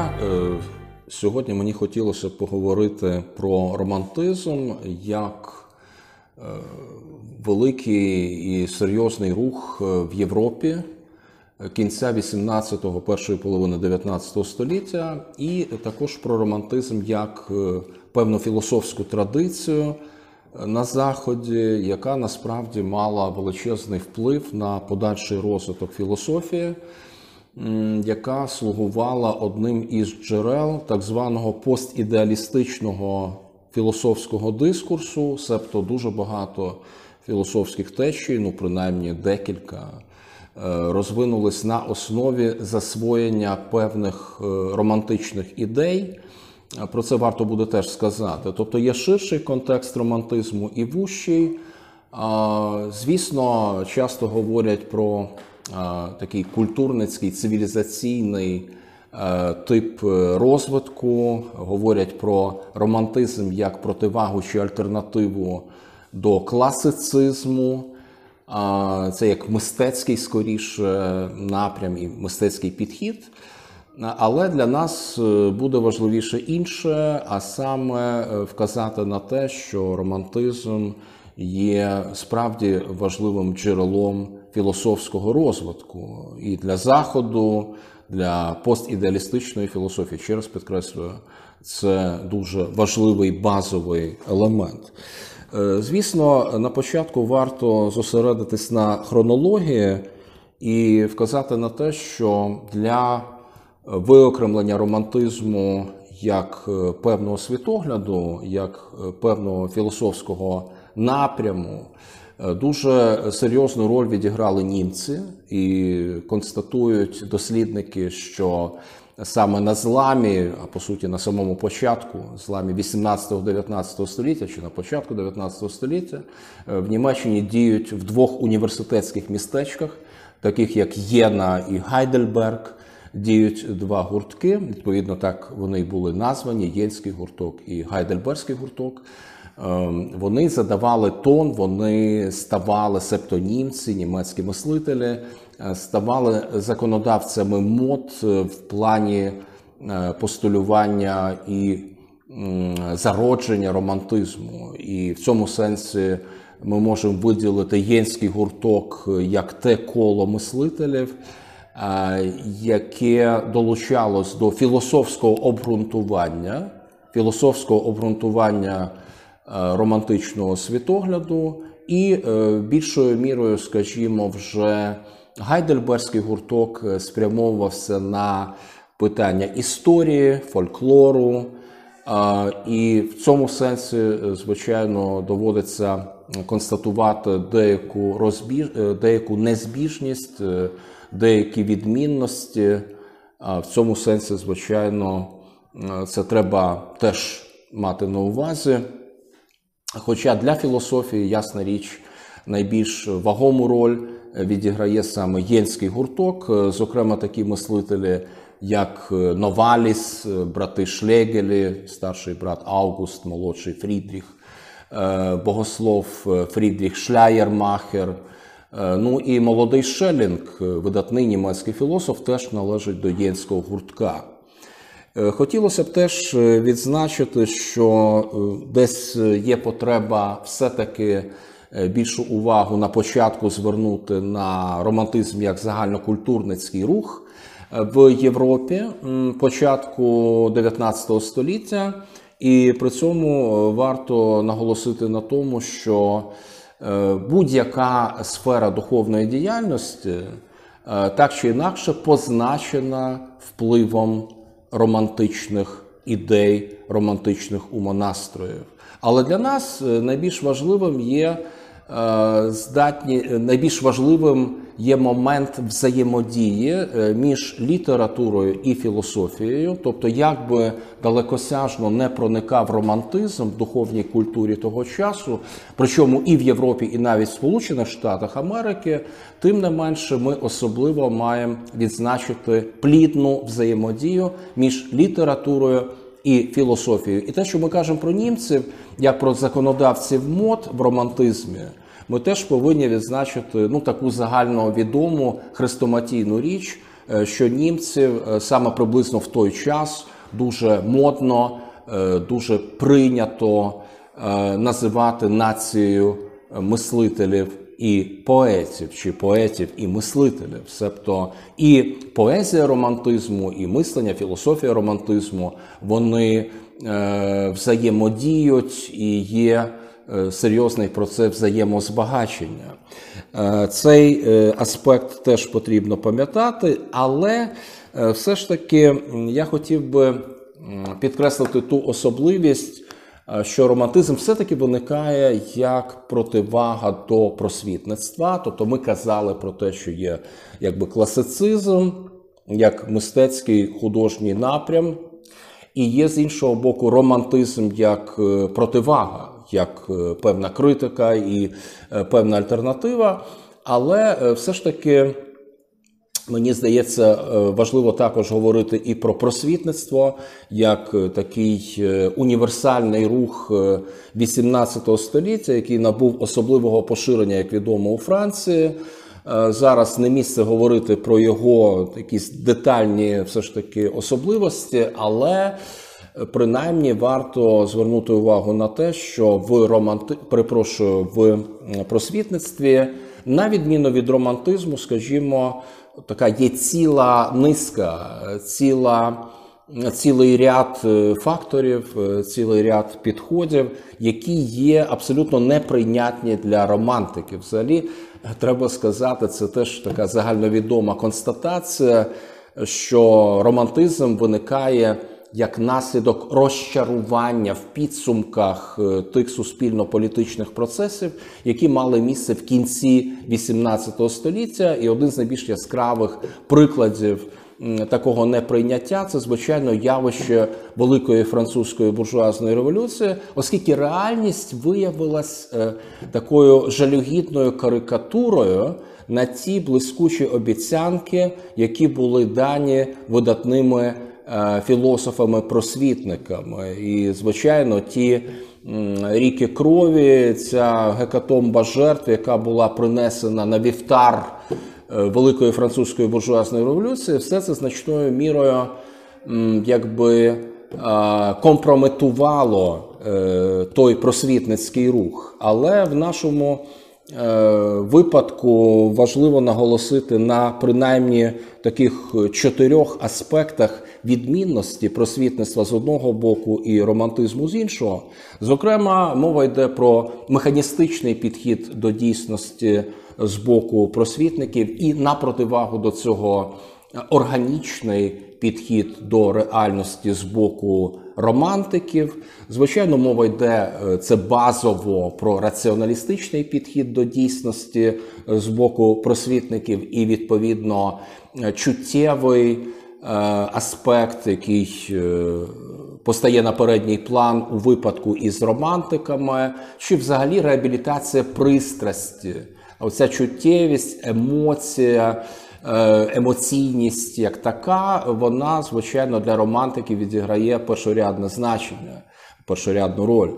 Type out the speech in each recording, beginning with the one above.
дня. Е, сьогодні мені хотілося поговорити про романтизм як е, великий і серйозний рух е, в Європі кінця 18-го, першої половини 19 століття, і також про романтизм як певну філософську традицію на Заході, яка насправді мала величезний вплив на подальший розвиток філософії яка слугувала одним із джерел так званого постідеалістичного філософського дискурсу, себто дуже багато філософських течій, ну принаймні декілька, е, розвинулись на основі засвоєння певних е, романтичних ідей. Про це варто буде теж сказати. Тобто є ширший контекст романтизму і вущий. Звісно, часто говорять про такий культурницький цивілізаційний е, тип е, розвитку, говорять про романтизм як противагу чи альтернативу до класицизму. Це як мистецький скоріше напрям і мистецький підхід. Але для нас е, буде важливіше інше, а саме вказати на те, що романтизм є справді важливим джерелом філософського розвитку і для заходу, для постідеалістичної філософії. Ще раз підкреслюю, це дуже важливий базовий елемент. Е, звісно, на початку варто зосередитись на хронології і вказати на те, що для виокремлення романтизму як е, певного світогляду, як е, певного філософського напряму. Е, дуже серйозну роль відіграли німці, і констатують дослідники, що саме на зламі, а по суті на самому початку, зламі 18-19 століття чи на початку 19 століття, е, в Німеччині діють в двох університетських містечках, таких як Єна і Гайдельберг. Діють два гуртки. Відповідно, так вони й були названі: Єнський гурток і Гайдельберзький гурток. Ем, вони задавали тон, вони ставали септонімці, німецькі мислителі, е, ставали законодавцями мод е, в плані е, постулювання і зародження романтизму. І в цьому сенсі ми можемо виділити єнський гурток як те коло мислителів, яке долучалось до філософського обґрунтування, філософського обґрунтування. Е, романтичного світогляду, і е, більшою мірою, скажімо, вже гайдельберзький гурток е, спрямовувався на питання історії, фольклору. І в цьому сенсі, звичайно, доводиться констатувати деяку розбіж... деяку незбіжність, деякі відмінності. В цьому сенсі, звичайно, це треба теж мати на увазі. Хоча для філософії, ясна річ, найбільш вагому роль відіграє саме єнський гурток, зокрема такі мислителі, як Новаліс, брати Шлегелі, старший брат Август, молодший Фрідріх, е, богослов Фрідріх Шляєрмахер. Е, ну і молодий Шелінг, видатний німецький філософ, теж належить до єнського гуртка. Е, хотілося б теж е, відзначити, що е, десь є потреба все-таки більшу увагу на початку звернути на романтизм як загальнокультурницький рух в Європі початку 19 століття, і при цьому варто наголосити на тому, що будь-яка сфера духовної діяльності так чи інакше позначена впливом романтичних ідей, романтичних умонастроїв. Але для нас е, найбільш важливим є здатні, найбільш важливим є момент взаємодії е, між літературою і філософією, тобто, як би далекосяжно не проникав романтизм в духовній культурі того часу, причому і в Європі, і навіть в Сполучених Штатах Америки, тим не менше, ми особливо маємо відзначити плідну взаємодію між літературою. І філософією, і те, що ми кажемо про німців, як про законодавців мод в романтизмі, ми теж повинні відзначити ну таку загальновідому хрестоматійну річ, е, що німців е, саме приблизно в той час дуже модно, е, дуже прийнято називати нацією мислителів і поетів, чи поетів і мислителів. Себто і поезія романтизму, і мислення, філософія романтизму вони е, взаємодіють і є серйозний процес взаємозбагачення. Е, цей е, аспект теж потрібно пам'ятати, але е, все ж таки я хотів би підкреслити ту особливість що романтизм все-таки виникає як противага до просвітництва. Тобто ми казали про те, що є якби класицизм, як мистецький художній напрям, і є з іншого боку романтизм як е, противага, як е, певна критика і е, певна альтернатива. Але все ж таки. Мені здається, е, важливо також говорити і про просвітництво як е, такий е, універсальний рух 18 століття, який набув особливого поширення, як відомо у Франції. Зараз не місце говорити про його якісь детальні все ж таки особливості, але принаймні варто звернути увагу на те, що в романти... перепрошую, в просвітництві, на відміну від романтизму, скажімо така є ціла низка, ціла. Цілий ряд е, факторів, е, цілий ряд підходів, які є абсолютно неприйнятні для романтики. Взагалі, треба сказати, це теж така загальновідома констатація, що романтизм виникає як наслідок розчарування в підсумках е, тих суспільно-політичних процесів, які мали місце в кінці XVIII століття, і один з найбільш яскравих прикладів. Такого неприйняття це звичайно явище великої французької буржуазної революції, оскільки реальність виявилась е, такою жалюгідною карикатурою на ті блискучі обіцянки, які були дані видатними філософами-просвітниками. І, звичайно, ті ріки крові, ця гекатомба жертв, яка була принесена на вівтар е, Великої французької буржуазної революції, все це значною мірою якби е, компрометувало той просвітницький рух. Але в нашому Е, випадку важливо наголосити на принаймні таких чотирьох аспектах відмінності просвітництва з одного боку і романтизму з іншого. Зокрема, мова йде про механістичний підхід до дійсності з боку просвітників, і на противагу до цього органічний підхід до реальності з боку романтиків. Звичайно, мова йде е, це базово про раціоналістичний підхід до дійсності з боку просвітників, і відповідно е, чуттєвий аспект, який постає на передній план у випадку із романтиками, чи взагалі реабілітація пристрасті. Оця чуттєвість, емоція. Е, емоційність як така, вона, звичайно, для романтики відіграє першорядне значення, першорядну роль.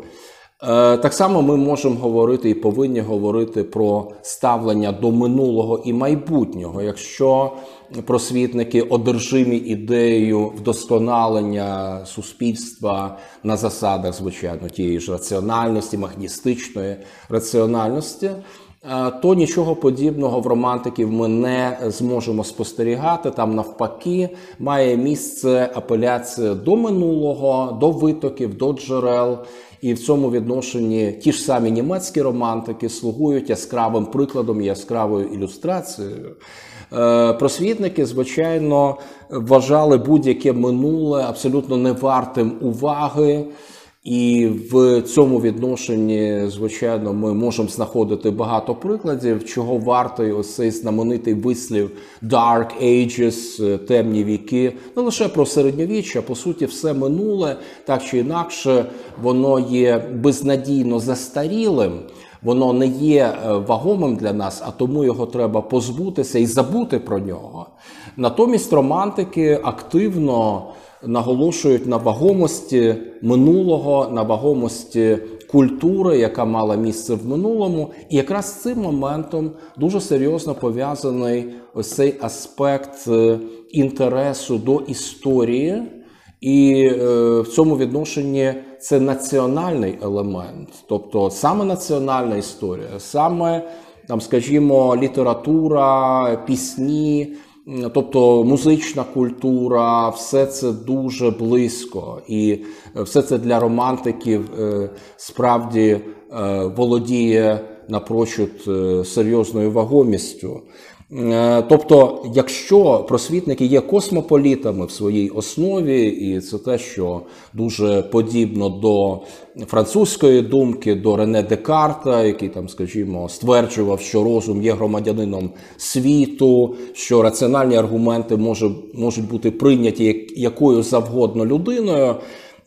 Е, так само ми можемо говорити і повинні говорити про ставлення до минулого і майбутнього, якщо просвітники одержимі ідеєю вдосконалення суспільства на засадах, звичайно, тієї ж раціональності, махністичної раціональності, Е, то нічого подібного в романтиків ми не зможемо спостерігати. Там навпаки має місце апеляція до минулого, до витоків, до джерел. І в цьому відношенні ті ж самі німецькі романтики слугують яскравим прикладом, яскравою ілюстрацією. Е, просвітники, звичайно, вважали будь-яке минуле абсолютно невартим уваги. І в цьому відношенні, звичайно, ми можемо знаходити багато прикладів, чого вартий ось цей знаменитий вислів «Dark Ages», темні віки, не лише про середньовіччя, по суті, все минуле, так чи інакше, воно є безнадійно застарілим. Воно не є е, вагомим для нас, а тому його треба позбутися і забути про нього. Натомість романтики активно наголошують на вагомості минулого, на вагомості культури, яка мала місце в минулому, і якраз з цим моментом дуже серйозно пов'язаний ось цей аспект е, інтересу до історії. І е, в цьому відношенні це національний елемент, тобто саме національна історія, саме там, скажімо, література, пісні, тобто музична культура, все це дуже близько, і все це для романтиків е, справді е, володіє напрочуд е, серйозною вагомістю. Е, тобто, якщо просвітники є космополітами в своїй основі, і це те, що дуже подібно до французької думки, до Рене Декарта, який там, скажімо, стверджував, що розум є громадянином світу, що раціональні аргументи може, можуть бути прийняті якою завгодно людиною.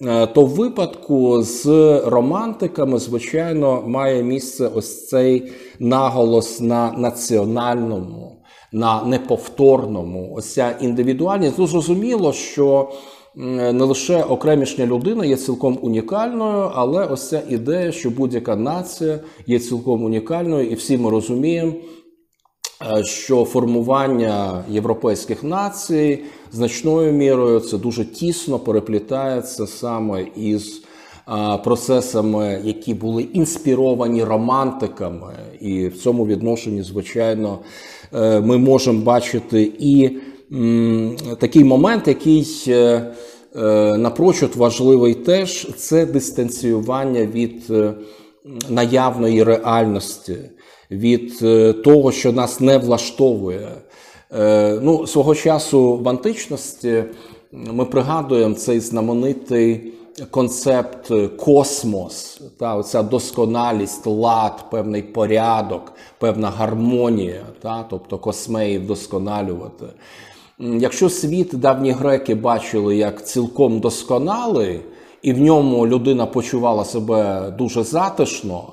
Е, то в випадку з романтиками, звичайно, має місце ось цей наголос на національному на неповторному. Ось ця індивідуальність. Ну, зрозуміло, що не лише окремішня людина є цілком унікальною, але ось ця ідея, що будь-яка нація є цілком унікальною, і всі ми розуміємо. Е, що формування європейських націй значною мірою це дуже тісно переплітається саме із процесами, які були інспіровані романтиками, і в цьому відношенні, звичайно, ми можемо бачити і такий момент, який е, е, напрочуд важливий теж це дистанціювання від наявної реальності, від того, що нас не влаштовує. Ну, Свого часу в античності ми пригадуємо цей знаменитий концепт космос, та оця досконалість, лад, певний порядок, певна гармонія, та, тобто космеї вдосконалювати. Якщо світ давні греки бачили як цілком досконалий, і в ньому людина почувала себе дуже затишно,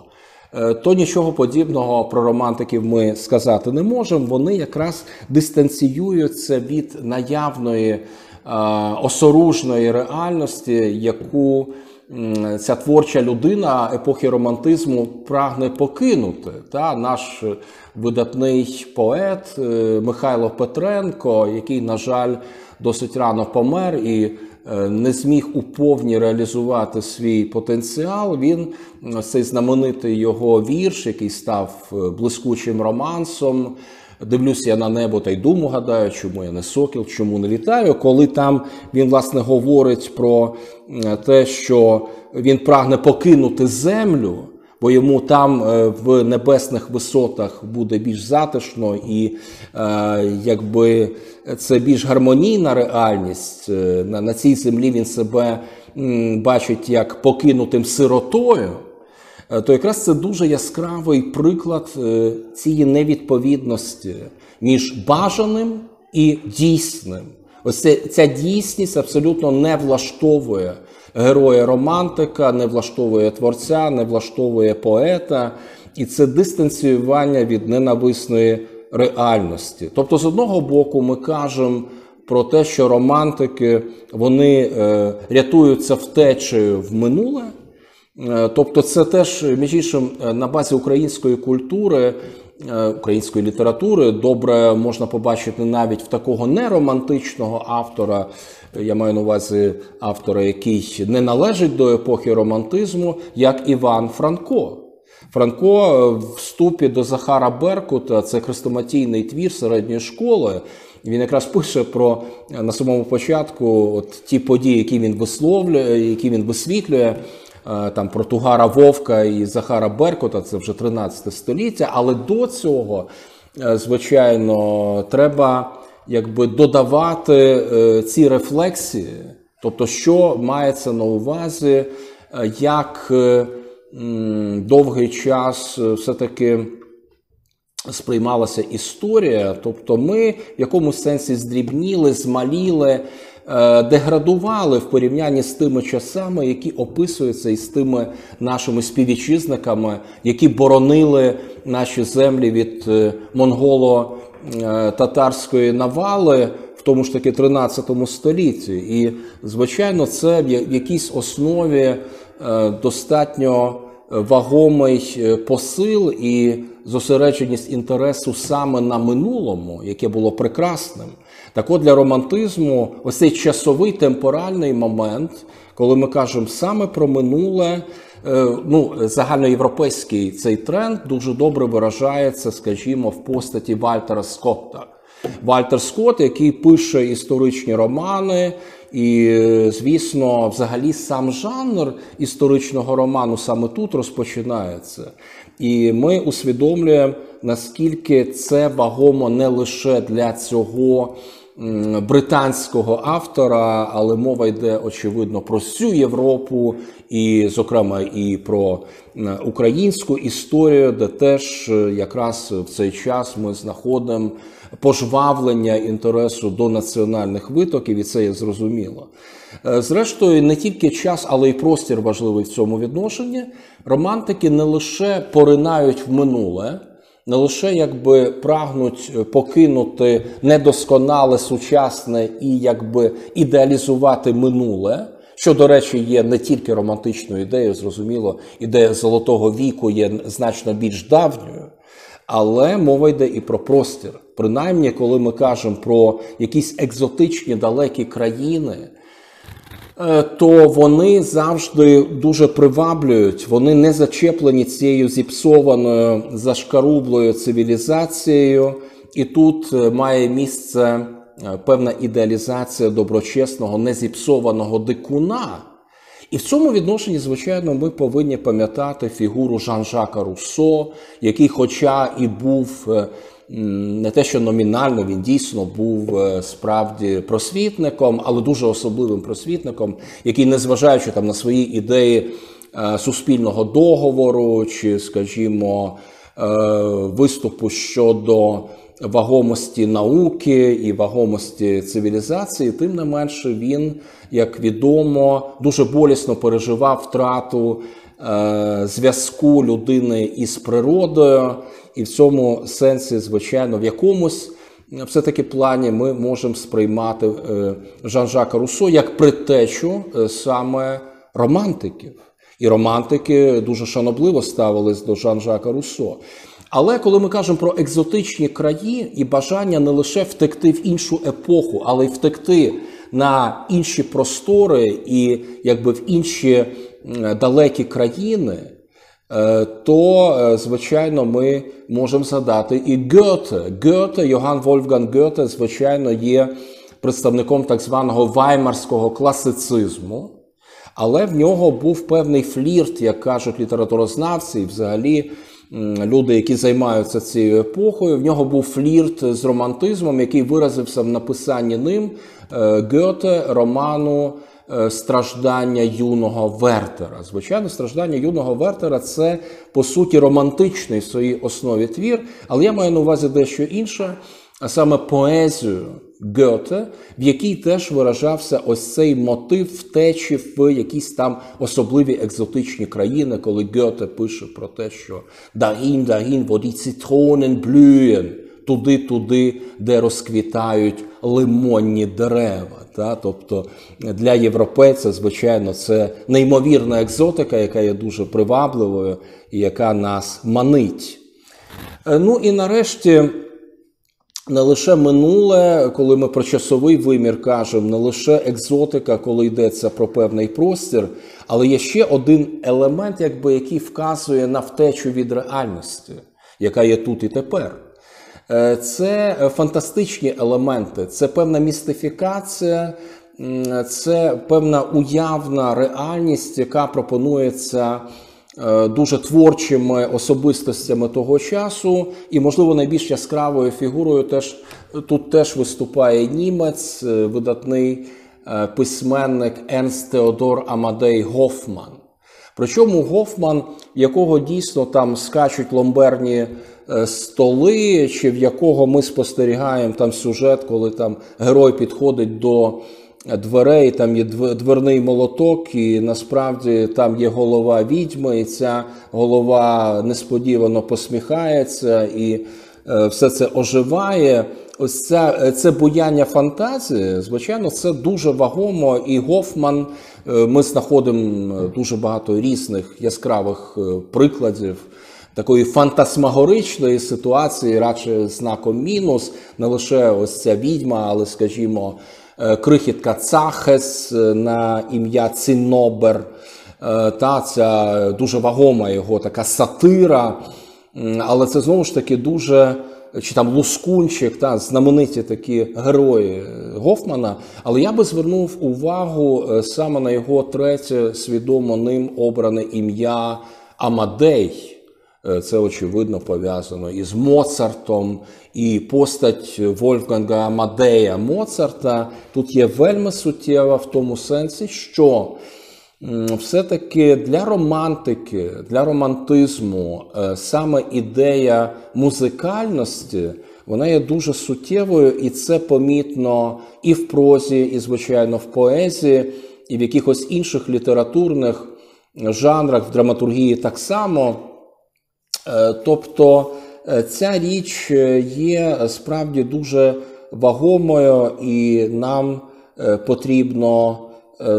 е, то нічого подібного про романтиків ми сказати не можемо. Вони якраз дистанціюються від наявної Е, осоружної реальності, яку ця творча людина епохи романтизму прагне покинути. Та Наш видатний поет е, Михайло Петренко, який, на жаль, досить рано помер і е, не зміг у повні реалізувати свій потенціал. Він цей знаменитий його вірш, який став блискучим романсом. Дивлюся я на небо та й думу, гадаю, чому я не сокіл, чому не літаю. Коли там він власне говорить про те, що він прагне покинути землю, бо йому там е, в небесних висотах буде більш затишно, і е, якби це більш гармонійна реальність. Е, на цій землі він себе бачить як покинутим сиротою. Е, то якраз це дуже яскравий приклад е, цієї невідповідності між бажаним і дійсним. Ось ця дійсність абсолютно не влаштовує героя романтика, не влаштовує творця, не влаштовує поета, і це дистанціювання від ненависної реальності. Тобто, з одного боку, ми кажемо про те, що романтики вони е, рятуються втечею в минуле. Е, тобто, це теж між іншим е, на базі української культури, е, української літератури добре можна побачити навіть в такого неромантичного автора. Я маю на увазі автора, який не належить до епохи романтизму, як Іван Франко. Франко в вступі до Захара Беркута, це хрестоматійний твір середньої школи. Він якраз пише про на самому початку от ті події, які він висловлює, які він висвітлює. Е, там про Тугара Вовка і Захара Беркута, це вже 13 століття. Але до цього, е, звичайно, треба якби додавати е, ці рефлексії, тобто, що мається на увазі, як довгий час все-таки. Сприймалася історія, тобто ми в якомусь сенсі здрібніли, змаліли, деградували в порівнянні з тими часами, які описуються із тими нашими співвітчизниками, які боронили наші землі від е, монголо-татарської навали. В тому ж таки 13 столітті, і звичайно, це в якійсь основі е, достатньо вагомий е, посил і зосередженість інтересу саме на минулому, яке було прекрасним. Так от для романтизму ось цей часовий темпоральний момент, коли ми кажемо саме про минуле, е, ну, загальноєвропейський цей тренд дуже добре виражається, скажімо, в постаті Вальтера Скотта. Вальтер Скотт, який пише історичні романи, і, звісно, взагалі сам жанр історичного роману саме тут розпочинається. І ми усвідомлюємо, наскільки це вагомо не лише для цього британського автора, але мова йде очевидно про всю Європу, і, зокрема, і про українську історію, де теж е, якраз в цей час ми знаходимо пожвавлення інтересу до національних витоків, і це є зрозуміло. Е, зрештою, не тільки час, але й простір важливий в цьому відношенні. Романтики не лише поринають в минуле не лише якби прагнуть е, покинути недосконале сучасне і якби ідеалізувати минуле. Що, до речі, є не тільки романтичною ідеєю, зрозуміло, ідея золотого віку є значно більш давньою, але мова йде і про простір. Принаймні, коли ми кажемо про якісь екзотичні далекі країни, то вони завжди дуже приваблюють, вони не зачеплені цією зіпсованою зашкарублою цивілізацією, і тут е, має місце е, певна ідеалізація доброчесного, незіпсованого дикуна. І в цьому відношенні, звичайно, ми повинні пам'ятати фігуру Жан-Жака Руссо, який, хоча і був не те, що номінально він дійсно був е, справді просвітником, але дуже особливим просвітником, який, незважаючи там на свої ідеї е, суспільного договору, чи, скажімо, е, виступу щодо вагомості науки і вагомості цивілізації, тим не менше він, як відомо, дуже болісно переживав втрату зв'язку людини із природою. І в цьому сенсі, звичайно, в якомусь все-таки плані ми можемо сприймати е, Жан-Жака Руссо як предтечу е, саме романтиків. І романтики дуже шанобливо ставились до Жан-Жака Руссо. Але коли ми кажемо про екзотичні краї і бажання не лише втекти в іншу епоху, але й втекти на інші простори і якби в інші далекі країни. Е, то, е, звичайно, ми можемо згадати і Гьоте. Гьоте, Йоган Вольфган Гьоте, звичайно, є представником так званого ваймарського класицизму, але в нього був певний флірт, як кажуть літературознавці, і взагалі люди, які займаються цією епохою. В нього був флірт з романтизмом, який виразився в написанні ним е, Гьоте роману. Е, страждання юного Вертера. Звичайно, страждання юного Вертера це по суті романтичний в своїй основі твір, але я маю на увазі дещо інше, а саме поезію Гьоте, в якій теж виражався ось цей мотив втечі в якісь там особливі екзотичні країни, коли Гьоте пише про те, що «Dahin, dahin, wo die Zitronen blühen», туди-туди, де розквітають лимонні дерева. Та? Тобто для європейця, звичайно, це неймовірна екзотика, яка є дуже привабливою і яка нас манить. Е, ну і нарешті. Не лише минуле, коли ми про часовий вимір кажемо, не лише екзотика, коли йдеться про певний простір, але є ще один елемент, якби, який вказує на втечу від реальності, яка є тут і тепер. Е, це фантастичні елементи, це певна містифікація, це певна уявна реальність, яка пропонується. Е, дуже творчими особистостями того часу, і, можливо, найбільш яскравою фігурою теж тут теж виступає німець, е, видатний письменник Енс Теодор Амадей Гофман. Причому Гофман, якого дійсно там скачуть ломберні Е, столи, чи в якого ми спостерігаємо там сюжет, коли там герой підходить до дверей, там є дверний молоток, і насправді там є голова відьми, і ця голова несподівано посміхається, і е, все це оживає. ось це, це буяння фантазії, звичайно, це дуже вагомо. І Гофман ми знаходимо дуже багато різних яскравих прикладів. Такої фантасмагоричної ситуації, радше знаком мінус, не лише ось ця відьма, але, скажімо, крихітка Цахес на ім'я Цинобер, та ця дуже вагома його така сатира. Але це знову ж таки дуже чи там Лускунчик, та знамениті такі герої Гофмана. Але я би звернув увагу саме на його третє свідомо ним обране ім'я Амадей. Це очевидно пов'язано із Моцартом, і постать Вольфганга Амадея Моцарта тут є вельми суттєва в тому сенсі, що все-таки для романтики, для романтизму саме ідея музикальності вона є дуже суттєвою, і це помітно і в прозі, і, звичайно, в поезії, і в якихось інших літературних жанрах, в драматургії так само. Тобто ця річ є справді дуже вагомою, і нам потрібно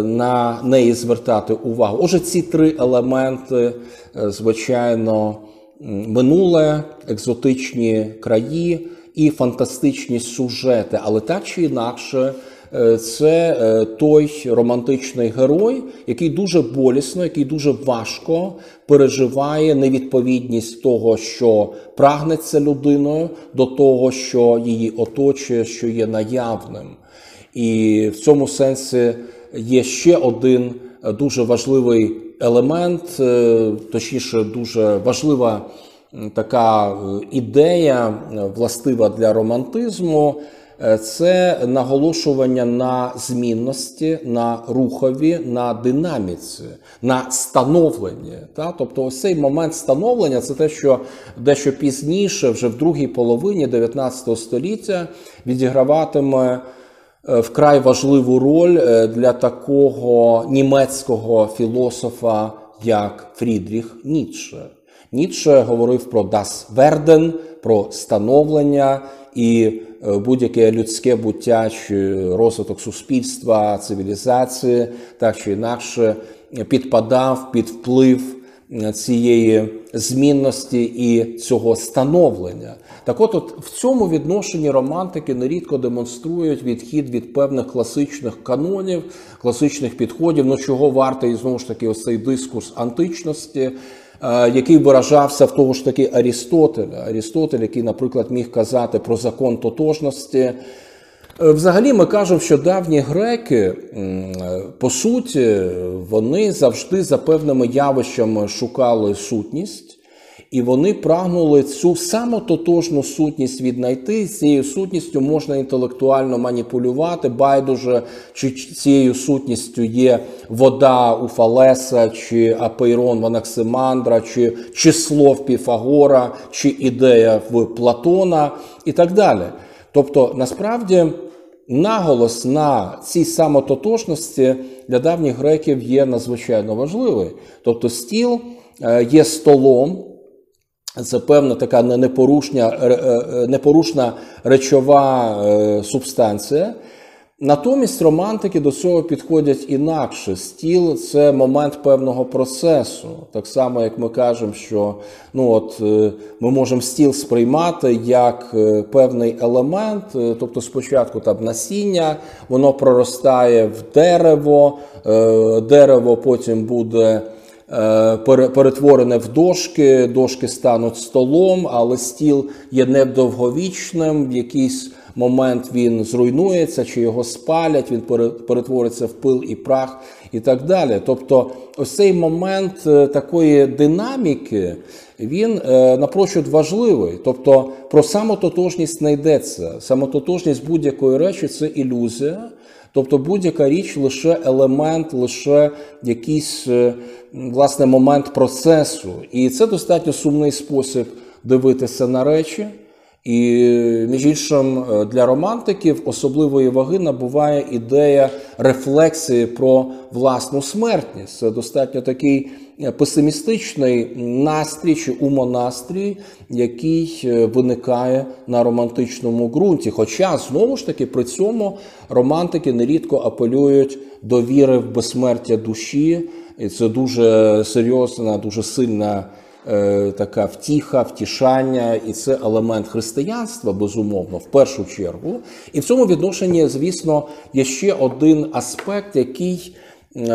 на неї звертати увагу. Отже, ці три елементи, звичайно, минуле, екзотичні краї і фантастичні сюжети, але так чи інакше. Це той романтичний герой, який дуже болісно, який дуже важко переживає невідповідність того, що прагнеться людиною, до того, що її оточує, що є наявним. І в цьому сенсі є ще один дуже важливий елемент, точніше, дуже важлива така ідея, властива для романтизму. Це наголошування на змінності, на рухові, на динаміці, на становленні. Та? Тобто, ось цей момент становлення це те, що дещо пізніше, вже в другій половині 19 століття, відіграватиме вкрай важливу роль для такого німецького філософа, як Фрідріх Ніцше. Ніцше говорив про «das Werden», про становлення і будь-яке людське буття чи розвиток суспільства, цивілізації, так чи інакше підпадав під вплив цієї змінності і цього становлення. Так от, от в цьому відношенні романтики нерідко демонструють відхід від певних класичних канонів, класичних підходів, ну чого вартий знову ж таки ось цей дискурс античності. Який виражався в того ж таки Арістотеля. Арістотель, який, наприклад, міг казати про закон тотожності. Взагалі, ми кажемо, що давні греки, по суті, вони завжди за певними явищами шукали сутність, і вони прагнули цю самототожну сутність віднайти. З цією сутністю можна інтелектуально маніпулювати. Байдуже, чи цією сутністю є вода у Фалеса, чи апейрон в Анаксимандра, чи число в Піфагора, чи ідея в Платона і так далі. Тобто, насправді, наголос на цій самототожності для давніх греків є надзвичайно важливий. Тобто, стіл є столом. Це певна така непорушна, непорушна речова субстанція. Натомість романтики до цього підходять інакше. Стіл це момент певного процесу. Так само, як ми кажемо, що ну от ми можемо стіл сприймати як певний елемент, тобто спочатку там насіння, воно проростає в дерево, дерево потім буде перетворене в дошки, дошки стануть столом, але стіл є недовговічним, в якийсь момент він зруйнується, чи його спалять, він перетвориться в пил і прах і так далі. Тобто, ось цей момент такої динаміки. Він напрочуд важливий, тобто про самототожність не йдеться. Самототожність будь-якої речі це ілюзія, тобто будь-яка річ лише елемент, лише якийсь власне момент процесу. І це достатньо сумний спосіб дивитися на речі. І, між іншим, для романтиків особливої ваги набуває ідея рефлексії про власну смертність. Це достатньо такий песимістичний настрій чи умонастрій, який е, виникає на романтичному ґрунті. Хоча знову ж таки при цьому романтики нерідко апелюють до віри в безсмертя душі, і це дуже серйозна, дуже сильна. Е, така втіха, втішання, і це елемент християнства, безумовно, в першу чергу. І в цьому відношенні, звісно, є ще один аспект, який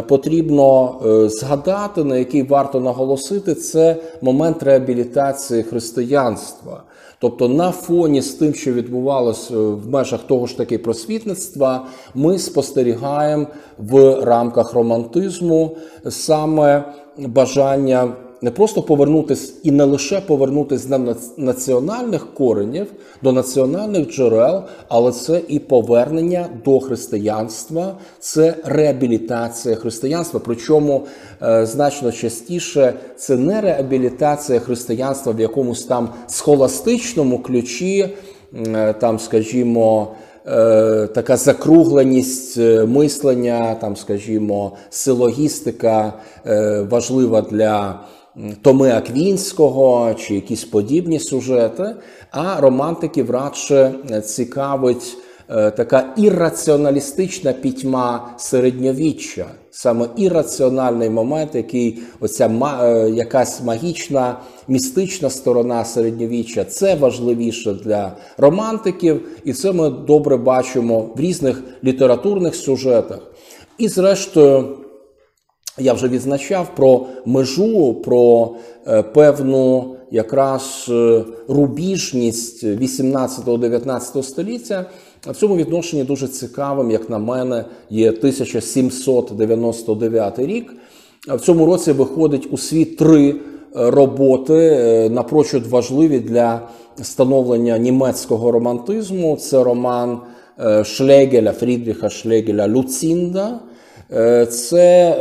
потрібно е, згадати, на який варто наголосити, це момент реабілітації християнства. Тобто, на фоні з тим, що відбувалося е, в межах того ж таки просвітництва, ми спостерігаємо в рамках романтизму саме бажання не просто повернутися і не лише повернутися до національних коренів, до національних джерел, але це і повернення до християнства, це реабілітація християнства. Причому е, значно частіше це не реабілітація християнства в якомусь там схоластичному ключі, е, там, скажімо. Е, така закругленість мислення, там, скажімо, силогістика важлива для Томи Аквінського чи якісь подібні сюжети, а романтиків радше цікавить е, така ірраціоналістична пітьма середньовіччя, саме ірраціональний момент, який оця е, якась магічна, містична сторона середньовіччя, це важливіше для романтиків, і це ми добре бачимо в різних літературних сюжетах. І, зрештою. Я вже відзначав про межу, про е, певну якраз е, рубіжність 18-19 століття. В цьому відношенні дуже цікавим, як на мене, є 1799 рік. В цьому році виходить у світ три е, роботи, напрочуд важливі для становлення німецького романтизму. Це роман Шлегеля, Фрідріха Шлегеля Люцінда. Е, це е,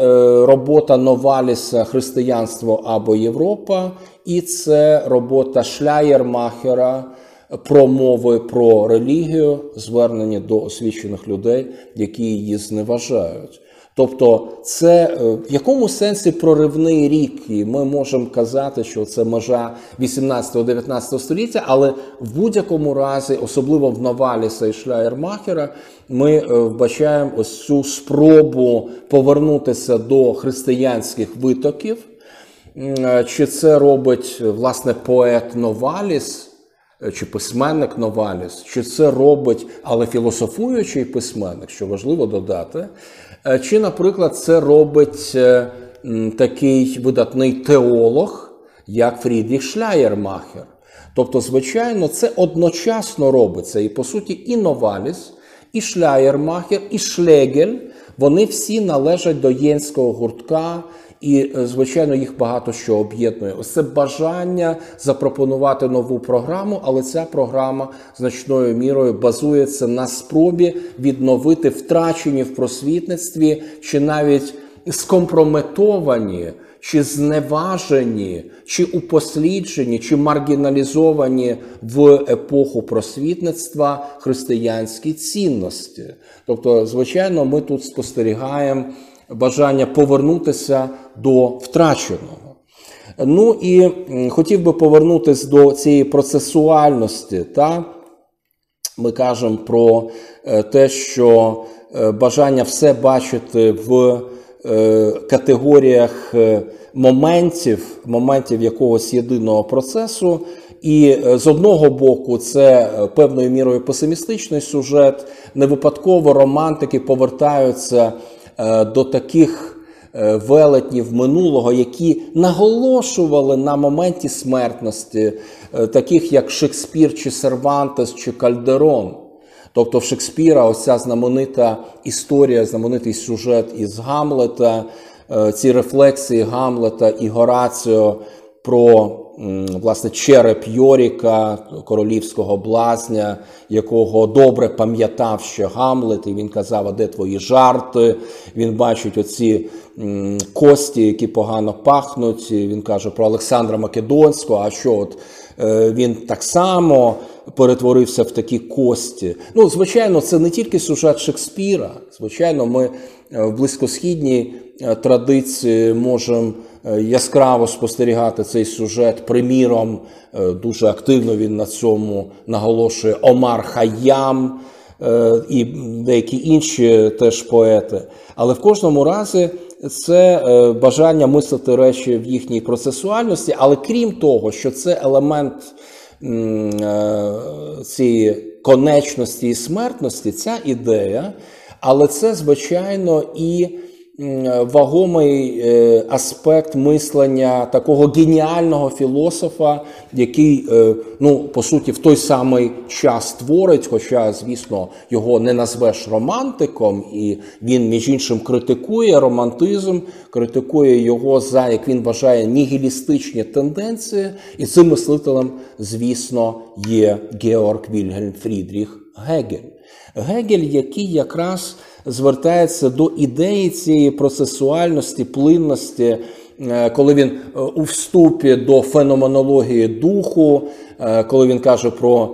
робота Новаліса Християнство або Європа, і це робота Шляєрмахера про мови про релігію, звернення до освічених людей, які її зневажають. Тобто, це е, в якому сенсі проривний рік, і ми можемо казати, що це межа 18-19 століття, але в будь-якому разі, особливо в Наваліса і Шляєрмахера, ми е, вбачаємо ось цю спробу повернутися до християнських витоків. Е, чи це робить власне поет Новаліс? Чи письменник Новаліс, чи це робить, але філософуючий письменник, що важливо додати, чи, наприклад, це робить е, такий видатний теолог, як Фрідріх Шляєрмахер. Тобто, звичайно, це одночасно робиться. І, по суті, і Новаліс, і Шляєрмахер, і Шлегель, вони всі належать до єнського гуртка. І, е, звичайно, їх багато що об'єднує. Ось це бажання запропонувати нову програму, але ця програма значною мірою базується на спробі відновити втрачені в просвітництві чи навіть скомпрометовані. Чи зневажені, чи упосліджені, чи маргіналізовані в епоху просвітництва християнські цінності. Тобто, звичайно, ми тут спостерігаємо бажання повернутися до втраченого. Ну і хотів би повернутися до цієї процесуальності. Та? Ми кажемо про е, те, що е, бажання все бачити в е, категоріях моментів, моментів якогось єдиного процесу. І з одного боку, це певною мірою песимістичний сюжет. Не випадково романтики повертаються до таких е, велетнів минулого, які наголошували на моменті смертності, е, таких як Шекспір, чи Сервантес, чи Кальдерон. Тобто в Шекспіра ось ця знаменита історія, знаменитий сюжет із Гамлета, ці рефлексії Гамлета і Гораціо про власне череп Йоріка, королівського блазня, якого добре пам'ятав ще Гамлет, і він казав, а де твої жарти? Він бачить оці кості, які погано пахнуть. Він каже про Олександра Македонського. А що от е, він так само перетворився в такі кості? Ну, звичайно, це не тільки сюжет Шекспіра. Звичайно, ми е, в близькосхідній е, традиції можемо яскраво спостерігати цей сюжет. Приміром, дуже активно він на цьому наголошує Омар Хаям і деякі інші теж поети. Але в кожному разі це бажання мислити речі в їхній процесуальності, але крім того, що це елемент цієї конечності і смертності, ця ідея, але це, звичайно, і вагомий е, аспект мислення такого геніального філософа, який, е, ну, по суті, в той самий час творить, хоча, звісно, його не назвеш романтиком, і він, між іншим, критикує романтизм, критикує його за, як він вважає, нігілістичні тенденції. І цим мислителем, звісно, є Георг Вільгельм Фрідріх Гегель. Гегель, який якраз звертається до ідеї цієї процесуальності, плинності, е, коли він е, у вступі до феноменології духу, е, коли він каже про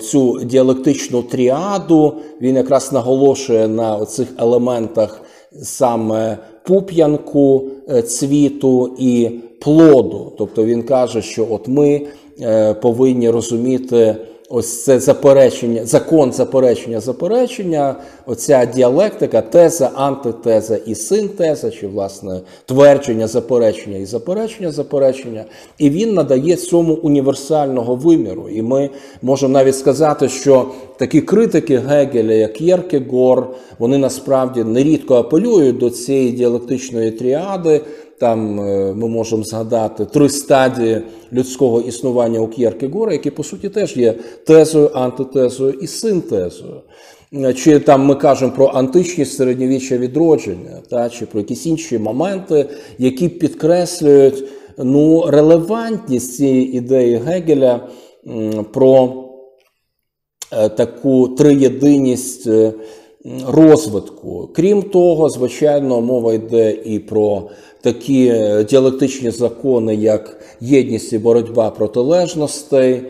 цю діалектичну тріаду, він якраз наголошує на цих елементах саме пуп'янку цвіту і плоду. Тобто він каже, що от ми повинні розуміти ось це заперечення, закон заперечення, заперечення, оця діалектика, теза, антитеза і синтеза, чи власне твердження, заперечення і заперечення, заперечення. І він надає цьому універсального виміру. І ми можемо навіть сказати, що такі критики Гегеля, як Єркегор, вони насправді нерідко апелюють до цієї діалектичної тріади. Там е, ми можемо згадати три стадії людського існування у К'єркегора, які по суті теж є тезою, антитезою і синтезою. Е, чи там ми кажемо про античність середньовіччя відродження, та чи про якісь інші моменти, які підкреслюють ну, релевантність цієї ідеї Гегеля про е, таку триєдиність розвитку. Крім того, звичайно, мова йде і про такі е, діалектичні закони, як єдність і боротьба протилежностей. Е,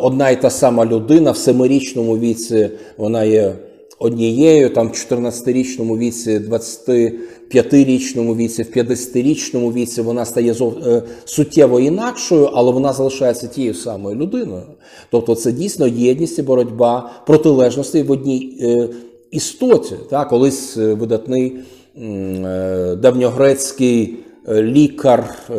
одна і та сама людина в семирічному віці вона є однією, там в 14-річному віці, 25-річному віці, в 50-річному віці вона стає е, суттєво інакшою, але вона залишається тією самою людиною. Тобто, це дійсно єдність і боротьба протилежностей в одній істоті. Так? Колись видатний. Е, давньогрецький е, лікар, е,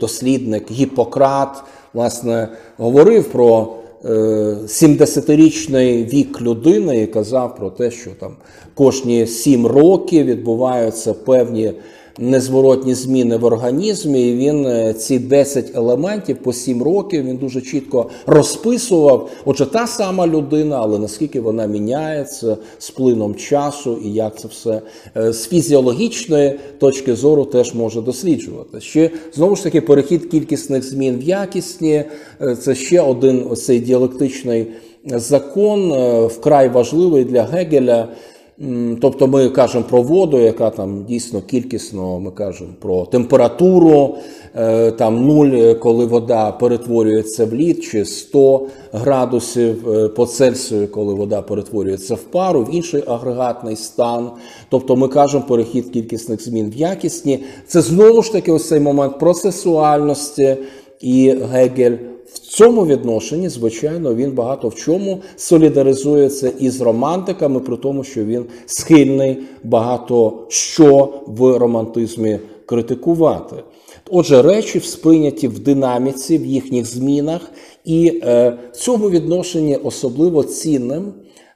дослідник Гіппократ, власне, говорив про 70-річний вік людини і казав про те, що там кожні 7 років відбуваються певні незворотні зміни в організмі. і Він е, ці 10 елементів по 7 років він дуже чітко розписував. Отже, та сама людина, але наскільки вона міняється з плином часу, і як це все е, з фізіологічної точки зору теж може досліджувати. Ще знову ж таки перехід кількісних змін в якісні е, це ще один оцей діалектичний закон, вкрай важливий для Гегеля. Тобто ми кажемо про воду, яка там дійсно кількісно, ми кажемо про температуру, е, там нуль, коли вода перетворюється в лід, чи 100 градусів е, по Цельсію, коли вода перетворюється в пару, в інший агрегатний стан. Тобто ми кажемо перехід кількісних змін в якісні. Це знову ж таки ось цей момент процесуальності і Гегель. В цьому відношенні, звичайно, він багато в чому солідаризується із романтиками, при тому, що він схильний багато що в романтизмі критикувати. Отже, речі сприйняті в динаміці, в їхніх змінах, і е, в цьому відношенні особливо цінним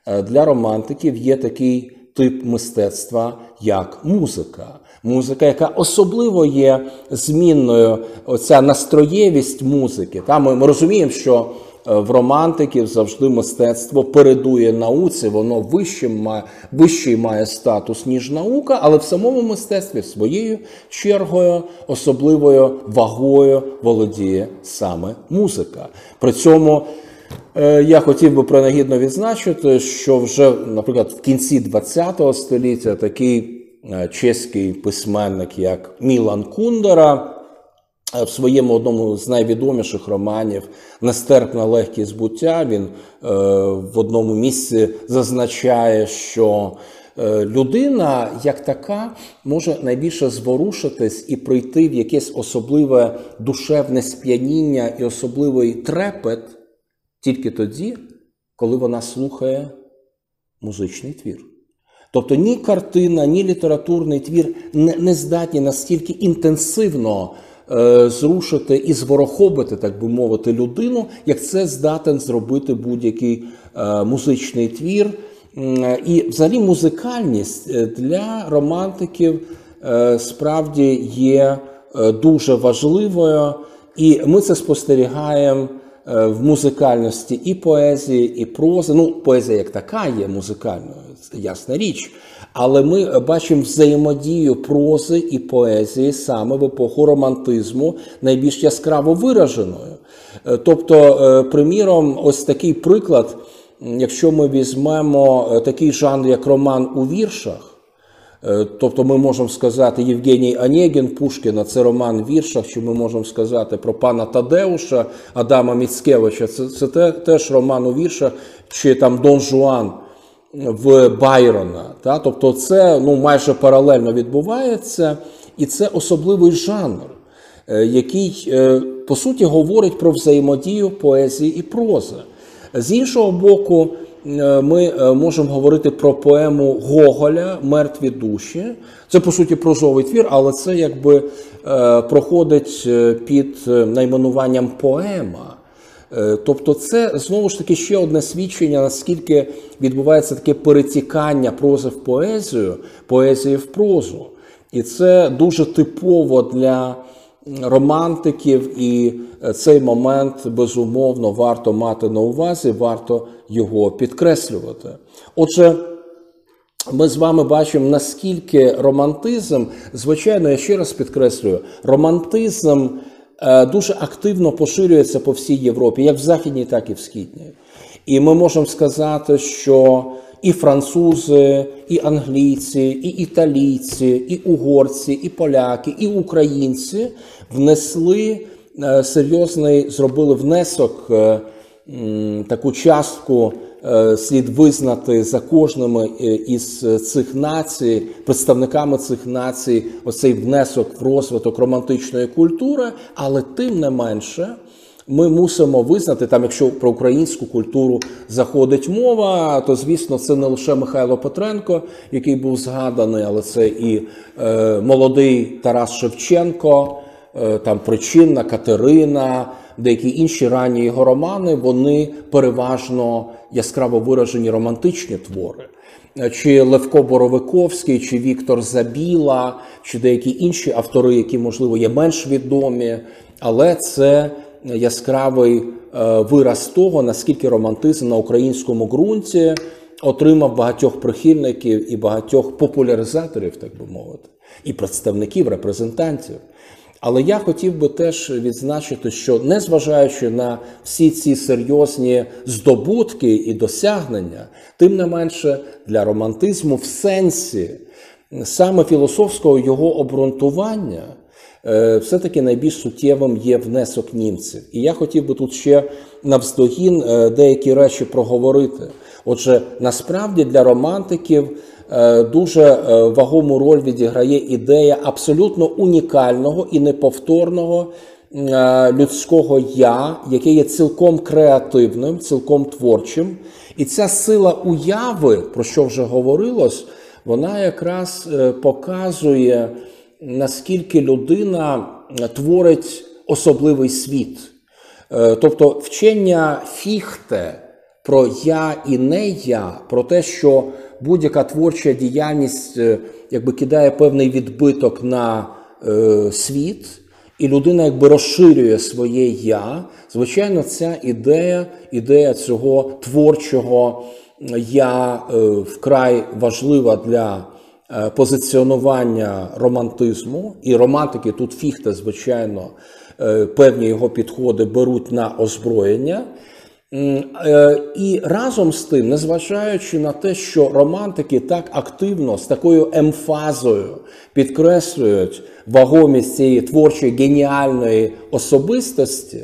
е, для романтиків є такий тип мистецтва, як музика музика, яка особливо є змінною, оця настроєвість музики. Та ми, ми розуміємо, що е, в романтиків завжди мистецтво передує науці, воно вищим має, вищий має статус, ніж наука, але в самому мистецтві своєю чергою, особливою вагою володіє саме музика. При цьому е, я хотів би принагідно відзначити, що вже, наприклад, в кінці ХХ століття такий чеський письменник, як Мілан Кундера. Е, в своєму одному з найвідоміших романів Нестерпна легкість буття він е, в одному місці зазначає, що Е, людина, як така, може найбільше зворушитись і прийти в якесь особливе душевне сп'яніння і особливий трепет тільки тоді, коли вона слухає музичний твір. Тобто ні картина, ні літературний твір не, не здатні настільки інтенсивно е, зрушити і зворохобити, так би мовити, людину, як це здатен зробити будь-який е, музичний твір. І взагалі музикальність е, для романтиків е, справді є е, дуже важливою, і ми це спостерігаємо в музикальності і поезії, і прози. Ну, поезія як така є музикальною, ясна річ. Але ми бачимо взаємодію прози і поезії саме в епоху романтизму найбільш яскраво вираженою. Тобто, приміром, ось такий приклад. Якщо ми візьмемо е, такий жанр, як роман у віршах, е, тобто ми можемо сказати Євгеній Онєгін Пушкіна, це роман в віршах, чи ми можемо сказати про пана Тадеуша Адама Міцкевича, це це теж роман у віршах, чи там Дон Жуан в Байрона. Та? Тобто це ну, майже паралельно відбувається, і це особливий жанр, е, який, по суті, говорить про взаємодію поезії і прози. З іншого боку, е, ми е, можемо говорити про поему Гоголя Мертві душі. Це по суті прозовий твір, але це якби е, проходить під найменуванням поема. Тобто, це знову ж таки ще одне свідчення, наскільки відбувається таке перетікання прози в поезію, поезії в прозу. І це дуже типово для романтиків, і е, цей момент безумовно варто мати на увазі, варто його підкреслювати. Отже, ми з вами бачимо, наскільки романтизм, звичайно, я ще раз підкреслюю, романтизм е, дуже активно поширюється по всій Європі, як в Західній, так і в Східній. І ми можемо сказати, що і французи, і англійці, і італійці, і угорці, і поляки, і українці внесли е, серйозний, зробили внесок, е, таку частку е, слід визнати за кожними із цих націй, представниками цих націй, оцей внесок в розвиток романтичної культури, але тим не менше. Ми мусимо визнати, там, якщо про українську культуру заходить мова, то звісно це не лише Михайло Петренко, який був згаданий, але це і е, молодий Тарас Шевченко, е, там Причинна, Катерина, деякі інші ранні його романи, вони переважно яскраво виражені романтичні твори. Чи Левко Боровиковський, чи Віктор Забіла, чи деякі інші автори, які можливо є менш відомі, але це яскравий е, вираз того, наскільки романтизм на українському ґрунті отримав багатьох прихильників і багатьох популяризаторів, так би мовити, і представників, репрезентантів. Але я хотів би теж відзначити, що незважаючи на всі ці серйозні здобутки і досягнення, тим не менше для романтизму в сенсі саме філософського його обґрунтування. Е, все-таки найбільш суттєвим є внесок німців. І я хотів би тут ще навздогін е, деякі речі проговорити. Отже, насправді для романтиків дуже вагому роль відіграє ідея абсолютно унікального і неповторного людського я, яке є цілком креативним, цілком творчим. І ця сила уяви, про що вже говорилось, вона якраз показує наскільки людина творить особливий світ. Е, тобто вчення фіхте про я і не я, про те, що будь-яка творча діяльність е, якби кидає певний відбиток на е, світ, і людина якби розширює своє я. Звичайно, ця ідея, ідея цього творчого я вкрай важлива для Е, позиціонування романтизму, і романтики тут фіхта, звичайно, е, певні його підходи беруть на озброєння. Е, і разом з тим, незважаючи на те, що романтики так активно з такою емфазою підкреслюють вагомість цієї творчої геніальної особистості,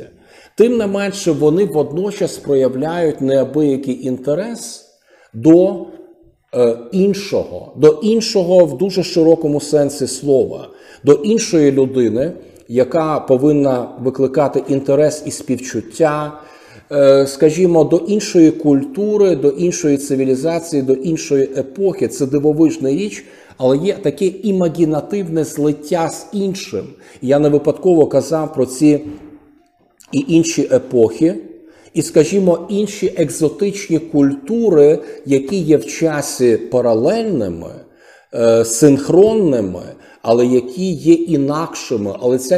тим не менше вони водночас проявляють неабиякий інтерес до е, іншого, до іншого в дуже широкому сенсі слова, до іншої людини, яка повинна викликати інтерес і співчуття. Е, скажімо, до іншої культури, до іншої цивілізації, до іншої епохи. Це дивовижна річ, але є таке імагінативне злиття з іншим. Я не випадково казав про ці і інші епохи, і, скажімо, інші екзотичні культури, які є в часі паралельними, е, синхронними, але які є інакшими. Але ця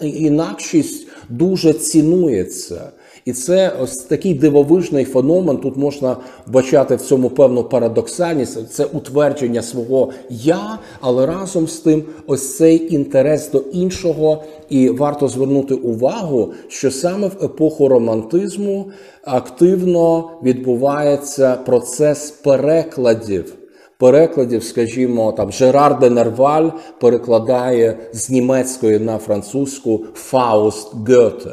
інакшість дуже цінується. І це ось такий дивовижний феномен. Тут можна вбачати в цьому певну парадоксальність, це утвердження свого я, але разом з тим, ось цей інтерес до іншого. І варто звернути увагу, що саме в епоху романтизму активно відбувається процес перекладів. Перекладів, скажімо, там Жерар де Нерваль перекладає з німецької на французьку Фауст Гьоте.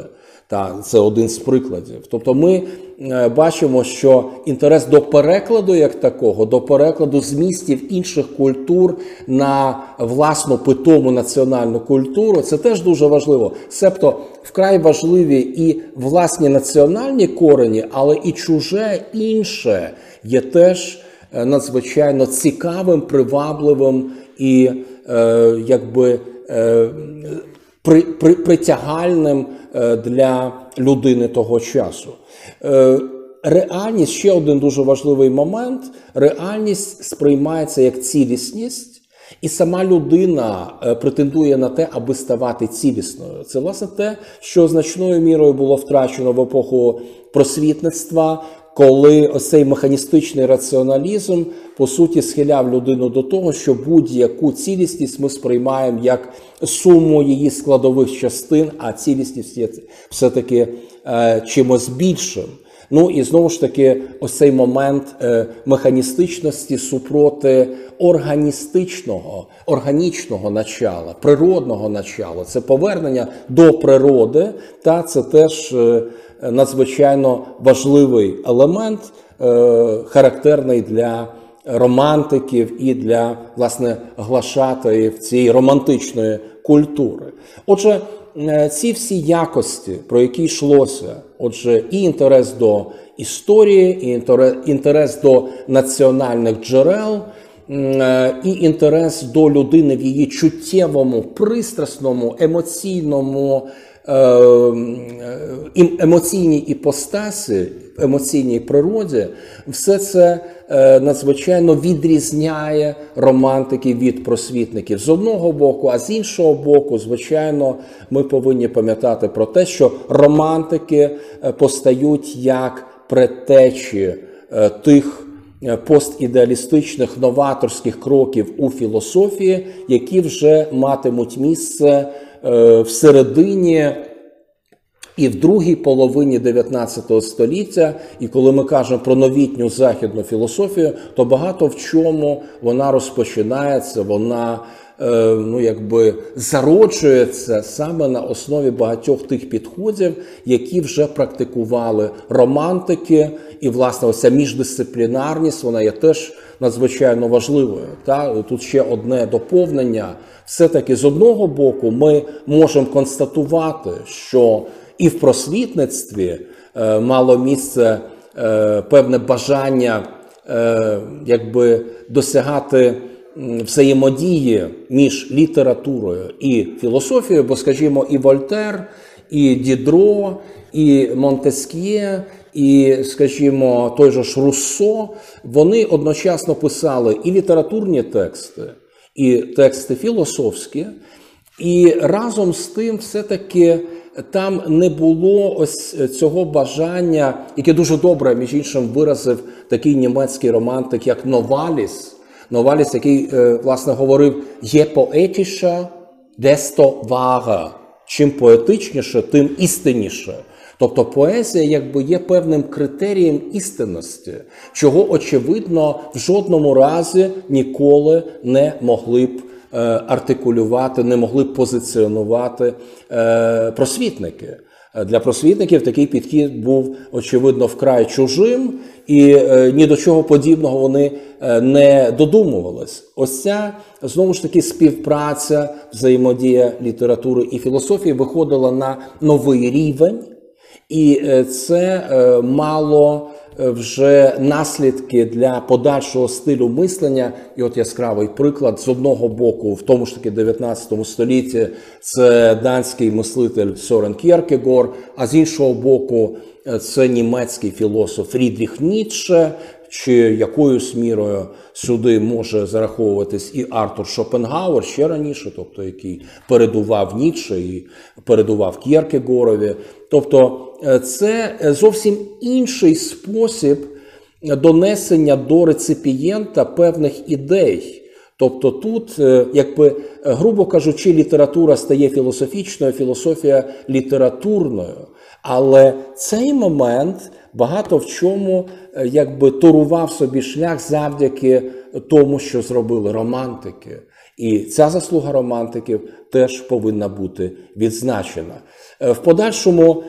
Та це один з прикладів. Тобто, ми е, бачимо, що інтерес до перекладу, як такого, до перекладу змістів інших культур на власну питому національну культуру, це теж дуже важливо. Себто вкрай важливі і власні національні корені, але і чуже інше є теж е, надзвичайно цікавим, привабливим і е, якби. Е, при, при, притягальним е, для людини того часу. Е, реальність ще один дуже важливий момент: реальність сприймається як цілісність, і сама людина е, претендує на те, аби ставати цілісною. Це власне те, що значною мірою було втрачено в епоху просвітництва, коли оцей цей механістичний раціоналізм по суті схиляв людину до того, що будь-яку цілісність ми сприймаємо як суму її складових частин, а цілісність є все-таки е, чимось більшим. Ну і знову ж таки, ось цей момент е, механістичності супроти органістичного, органічного начала, природного начала. Це повернення до природи, та це теж е, надзвичайно важливий елемент, е, характерний для романтиків і для власне глашатаїв цієї романтичної культури. Отже, ці всі якості, про які йшлося, отже, і інтерес до історії, і інтерес до національних джерел. Е, і інтерес до людини в її чуттєвому, пристрасному, емоційному е, емоційній іпостасі, емоційній природі, все це Е, надзвичайно відрізняє романтики від просвітників з одного боку, а з іншого боку, звичайно, ми повинні пам'ятати про те, що романтики е, постають як предтечі е, тих. Постідеалістичних новаторських кроків у філософії, які вже матимуть місце в середині і в другій половині 19 століття, і коли ми кажемо про новітню західну філософію, то багато в чому вона розпочинається, вона е, ну якби зароджується саме на основі багатьох тих підходів, які вже практикували романтики, і власне оця міждисциплінарність вона є теж надзвичайно важливою. Та тут ще одне доповнення. Все таки з одного боку, ми можемо констатувати, що і в просвітництві е, мало місце е, певне бажання е, якби досягати взаємодії між літературою і філософією, бо, скажімо, і Вольтер, і Дідро, і Монтеск'є, і, скажімо, той же ж Руссо, вони одночасно писали і літературні тексти, і тексти філософські, і разом з тим, все-таки там не було ось цього бажання, яке дуже добре, між іншим, виразив такий німецький романтик, як Новаліс. Новаліс, який, е, власне, говорив: є поетіша, десто вага. Чим поетичніше, тим істинніше. Тобто поезія якби є певним критерієм істинності, чого, очевидно, в жодному разі ніколи не могли б Е, артикулювати, не могли позиціонувати е, просвітники. Е, Для просвітників такий підхід був очевидно вкрай чужим, і е, ні до чого подібного вони е, не додумувались. Ось ця знову ж таки співпраця, взаємодія літератури і філософії виходила на новий рівень, і е, це е, мало е, вже наслідки для подальшого стилю мислення. І от яскравий приклад з одного боку, в тому ж таки 19 столітті, це данський мислитель Сорен Кєркегор, а з іншого боку, е, це німецький філософ Фрідріх Ніцше, чи якоюсь мірою сюди може зараховуватись і Артур Шопенгауер ще раніше, тобто який передував Ніцше і передував Кєркегорові. Тобто е, це зовсім інший спосіб донесення до реципієнта певних ідей. Тобто тут, е, якби, е, грубо кажучи, література стає філософічною, філософія літературною. Але цей момент багато в чому е, якби торував собі шлях завдяки тому, що зробили романтики. І ця заслуга романтиків теж повинна бути відзначена. Е, В подальшому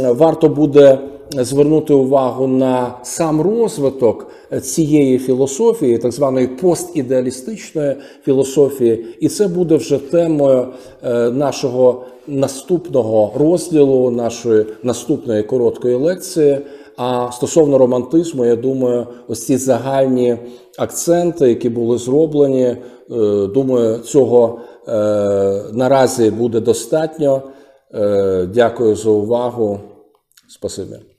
варто буде звернути увагу на сам розвиток цієї філософії, так званої постідеалістичної філософії, і це буде вже темою е, нашого наступного розділу, нашої наступної короткої лекції. А стосовно романтизму, я думаю, ось ці загальні акценти, які були зроблені, е, думаю, цього е, наразі буде достатньо. Е, Дякую за увагу. Спасибі.